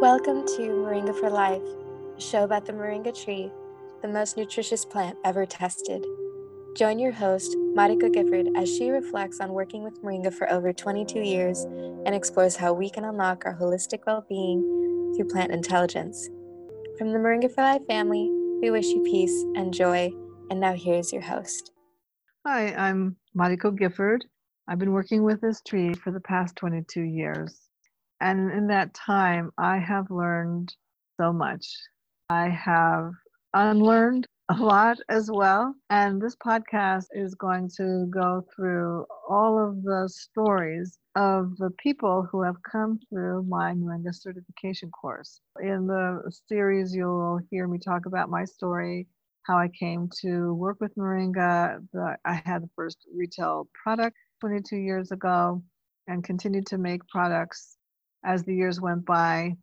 Welcome to Moringa for Life, a show about the moringa tree, the most nutritious plant ever tested. Join your host, Mariko Gifford, as she reflects on working with moringa for over 22 years and explores how we can unlock our holistic well being through plant intelligence. From the Moringa for Life family, we wish you peace and joy. And now here's your host. Hi, I'm Mariko Gifford. I've been working with this tree for the past 22 years. And in that time, I have learned so much. I have unlearned a lot as well. And this podcast is going to go through all of the stories of the people who have come through my Moringa certification course. In the series, you'll hear me talk about my story, how I came to work with Moringa. The, I had the first retail product 22 years ago and continued to make products as the years went by.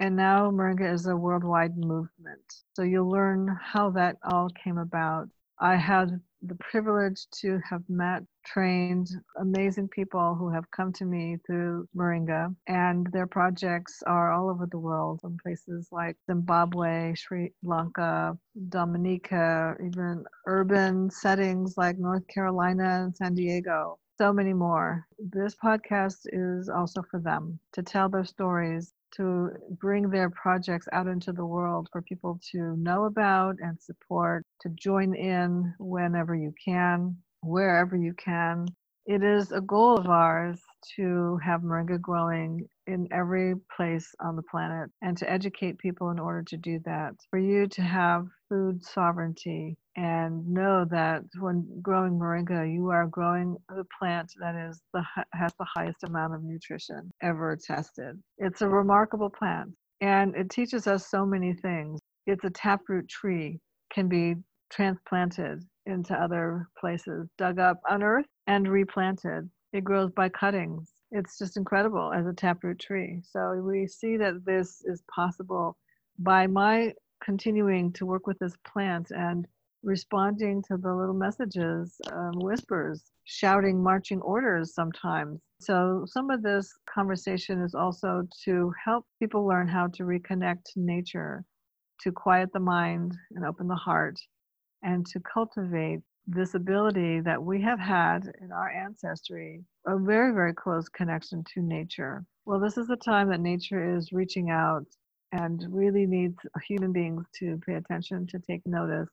And now Moringa is a worldwide movement. So you'll learn how that all came about. I had the privilege to have met, trained amazing people who have come to me through Moringa, and their projects are all over the world, in places like Zimbabwe, Sri Lanka, Dominica, even urban settings like North Carolina and San Diego so many more. This podcast is also for them to tell their stories, to bring their projects out into the world for people to know about and support, to join in whenever you can, wherever you can. It is a goal of ours to have moringa growing in every place on the planet and to educate people in order to do that. For you to have food sovereignty and know that when growing moringa, you are growing the plant that is the has the highest amount of nutrition ever tested. It's a remarkable plant and it teaches us so many things. It's a taproot tree, can be transplanted into other places, dug up, unearthed, and replanted. It grows by cuttings it's just incredible as a taproot tree. So we see that this is possible by my continuing to work with this plant and responding to the little messages, um, whispers, shouting marching orders sometimes. So some of this conversation is also to help people learn how to reconnect to nature, to quiet the mind and open the heart, and to cultivate this ability that we have had in our ancestry, a very, very close connection to nature. Well, this is a time that nature is reaching out and really needs human beings to pay attention, to take notice,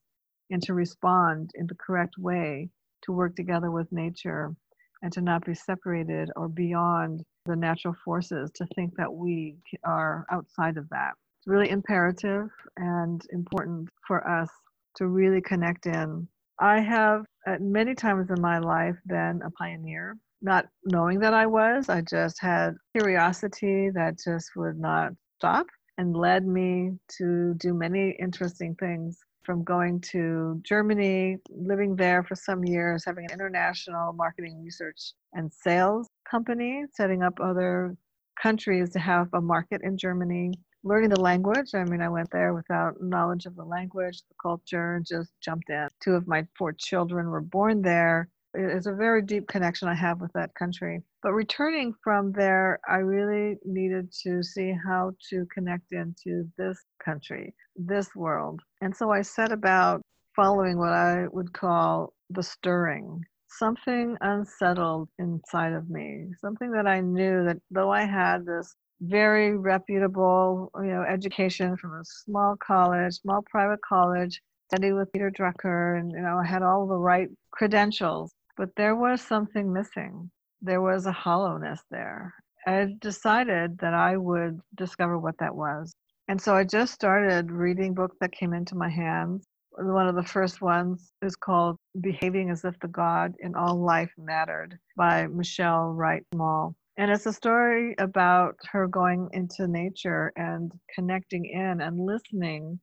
and to respond in the correct way, to work together with nature, and to not be separated or beyond the natural forces, to think that we are outside of that. It's really imperative and important for us to really connect in I have at many times in my life been a pioneer, not knowing that I was. I just had curiosity that just would not stop and led me to do many interesting things from going to Germany, living there for some years, having an international marketing research and sales company, setting up other countries to have a market in Germany, learning the language. I mean, I went there without knowledge of the language, the culture, just jumped in. Two of my four children were born there. It's a very deep connection I have with that country. But returning from there, I really needed to see how to connect into this country, this world. And so I set about following what I would call the stirring. Something unsettled inside of me, something that I knew that though I had this very reputable, you know, education from a small college, small private college, studied with Peter Drucker, and you know, I had all the right credentials, but there was something missing. There was a hollowness there. I decided that I would discover what that was. And so I just started reading books that came into my hands. One of the first ones is called Behaving as If the God in All Life Mattered by Machaelle Wright Mall. And it's a story about her going into nature and connecting in and listening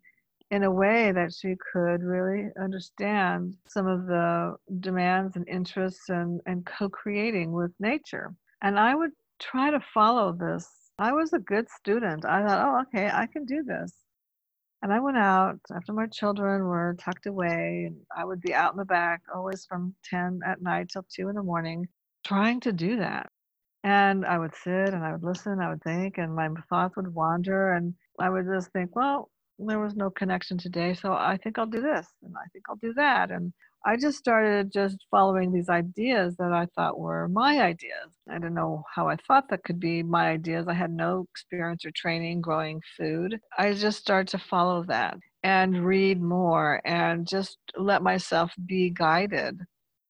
in a way that she could really understand some of the demands and interests and, and co creating with nature. And I would try to follow this. I was a good student. I thought, oh, okay, I can do this. And I went out after my children were tucked away, and I would be out in the back always from 10 at night till 2 in the morning trying to do that And I would sit and I would listen, I would think, and my thoughts would wander. And I would just think, well, there was no connection today. So I think I'll do this and I think I'll do that. And I just started just following these ideas that I thought were my ideas. I don't know how I thought that could be my ideas. I had no experience or training growing food. I just started to follow that and read more and just let myself be guided.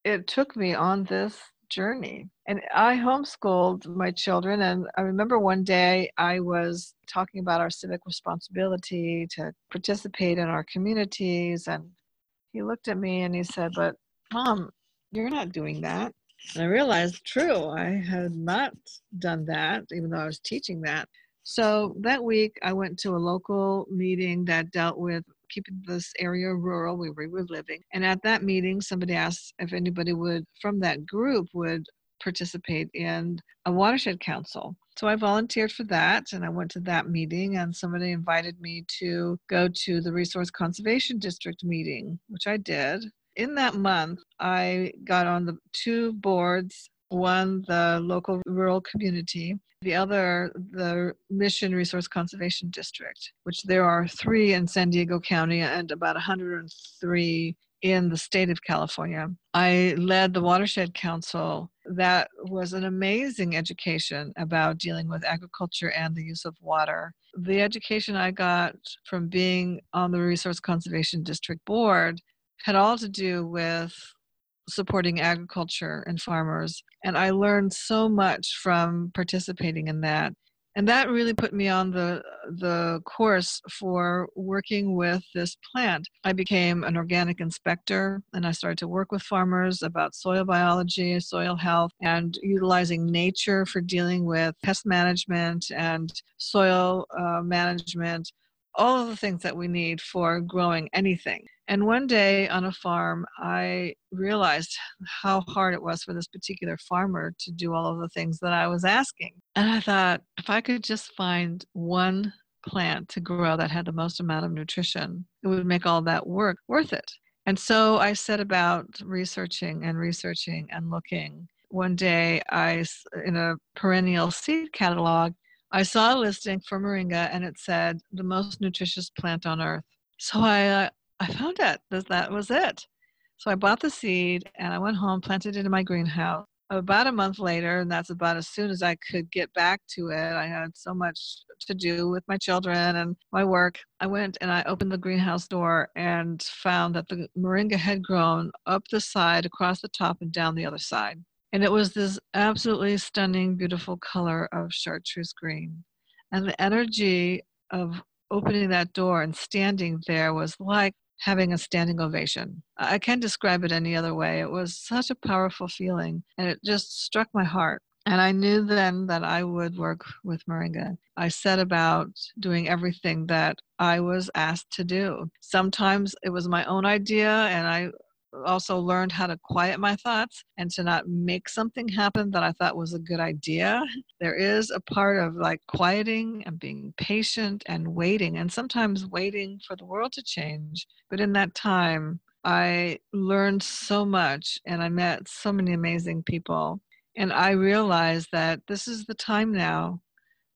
It took me on this journey. And I homeschooled my children. And I remember one day I was talking about our civic responsibility to participate in our communities. And he looked at me and he said, But mom, you're not doing that. And I realized, true, I had not done that, even though I was teaching that. So that week, I went to a local meeting that dealt with keeping this area rural where we were living. And at that meeting, somebody asked if anybody would, from that group, would participate in a watershed council. So I volunteered for that and I went to that meeting and somebody invited me to go to the Resource Conservation District meeting, which I did. In that month, I got on the two boards one the local rural community. The other the mission resource conservation district which there are three in san diego county and about 103 in the state of california. I led the watershed council. That was an amazing education about dealing with agriculture and the use of water. The education i got from being on the resource conservation district board had all to do with supporting agriculture and farmers. And I learned so much from participating in that. And that really put me on the, the course for working with this plant. I became an organic inspector and I started to work with farmers about soil biology, soil health, and utilizing nature for dealing with pest management and soil uh, management all of the things that we need for growing anything. And one day on a farm, I realized how hard it was for this particular farmer to do all of the things that I was asking. And I thought, if I could just find one plant to grow that had the most amount of nutrition, it would make all that work worth it. And so I set about researching and researching and looking. One day, I, in a perennial seed catalog, I saw a listing for moringa and it said the most nutritious plant on earth. So I uh, I found it. That was it. So I bought the seed and I went home, planted it in my greenhouse. About a month later, and that's about as soon as I could get back to it, I had so much to do with my children and my work. I went and I opened the greenhouse door and found that the moringa had grown up the side, across the top, and down the other side. And it was this absolutely stunning, beautiful color of chartreuse green. And the energy of opening that door and standing there was like having a standing ovation. I can't describe it any other way. It was such a powerful feeling, and it just struck my heart. And I knew then that I would work with Moringa. I set about doing everything that I was asked to do. Sometimes it was my own idea, and I also learned how to quiet my thoughts and to not make something happen that I thought was a good idea. There is a part of like quieting and being patient and waiting, and sometimes waiting for the world to change. But in that time, I learned so much and I met so many amazing people. And I realized that this is the time now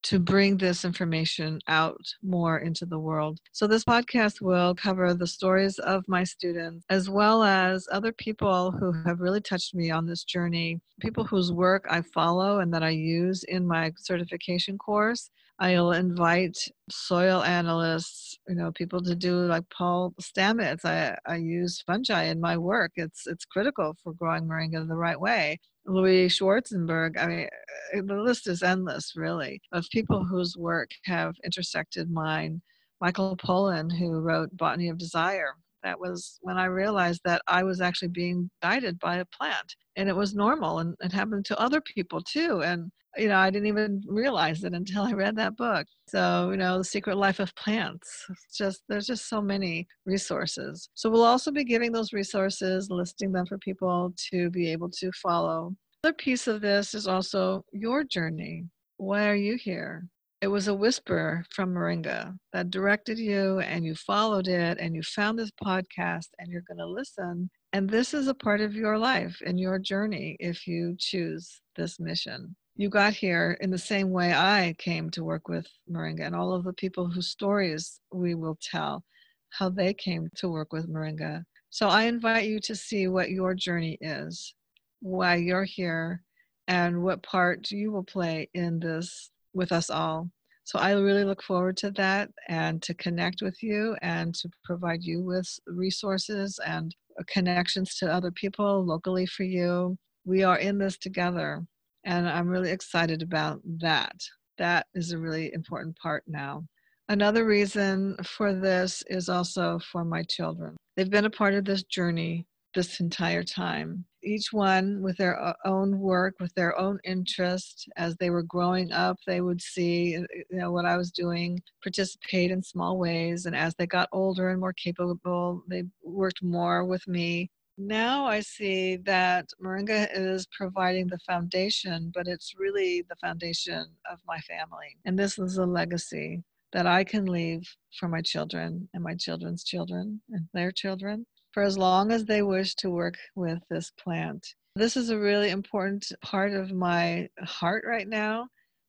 to bring this information out more into the world. So, this podcast will cover the stories of my students as well as other people who have really touched me on this journey, people whose work I follow and that I use in my certification course. I'll invite soil analysts, you know, people to do like Paul Stamets. I, I use fungi in my work. It's it's critical for growing moringa the right way. Louie Schwartzberg. I mean, uh, the list is endless, really, of people whose work have intersected mine. Michael Pollan, who wrote Botany of Desire. That was when I realized that I was actually being guided by a plant. And it was normal, and it happened to other people too. And you know, I didn't even realize it until I read that book. So, you know, The Secret Life of Plants. It's just there's just so many resources. So we'll also be giving those resources, listing them for people to be able to follow. Another piece of this is also your journey. Why are you here? It was a whisper from Moringa that directed you and you followed it and you found this podcast and you're going to listen. And this is a part of your life and your journey if you choose this mission. you got here in the same way I came to work with Moringa and all of the people whose stories we will tell, how they came to work with Moringa. So I invite you to see what your journey is, why you're here, and what part you will play in this with us all. So I really look forward to that and to connect with you and to provide you with resources and uh, connections to other people locally for you. We are in this together, and I'm really excited about that. That is a really important part now. Another reason for this is also for my children. They've been a part of this journey this entire time. Each one with their own work, with their own interest. As they were growing up, they would see uh, you know what I was doing, participate in small ways, and as they got older and more capable, they worked more with me. Now I see that Moringa is providing the foundation, but it's really the foundation of my family. And this is a legacy that I can leave for my children and my children's children and their children for as long as they wish to work with this plant. This is a really important part of my heart right now.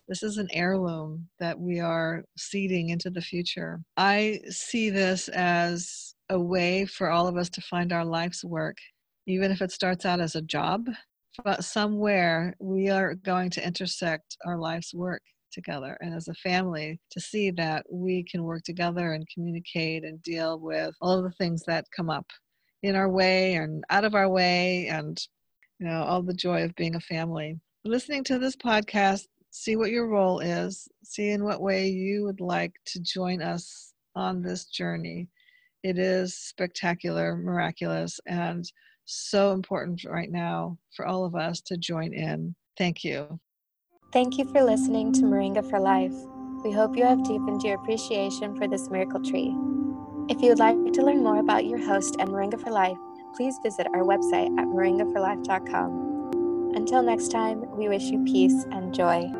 This is an heirloom that we are seeding into the future. I see this as a way for all of us to find our life's work, even if it starts out as a job. But somewhere we are going to intersect our life's work together and as a family to see that we can work together and communicate and deal with all of the things that come up in our way and out of our way and you know all the joy of being a family. Listening to this podcast see what your role is see in what way you would like to join us on this journey. It is spectacular miraculous and so important right now for all of us to join in. Thank you. Thank you for listening to moringa for life. We hope you have deepened your appreciation for this miracle tree if you would like to learn more about your host and Moringa for Life, please visit our website at moringaforlife.com. Until next time, we wish you peace and joy.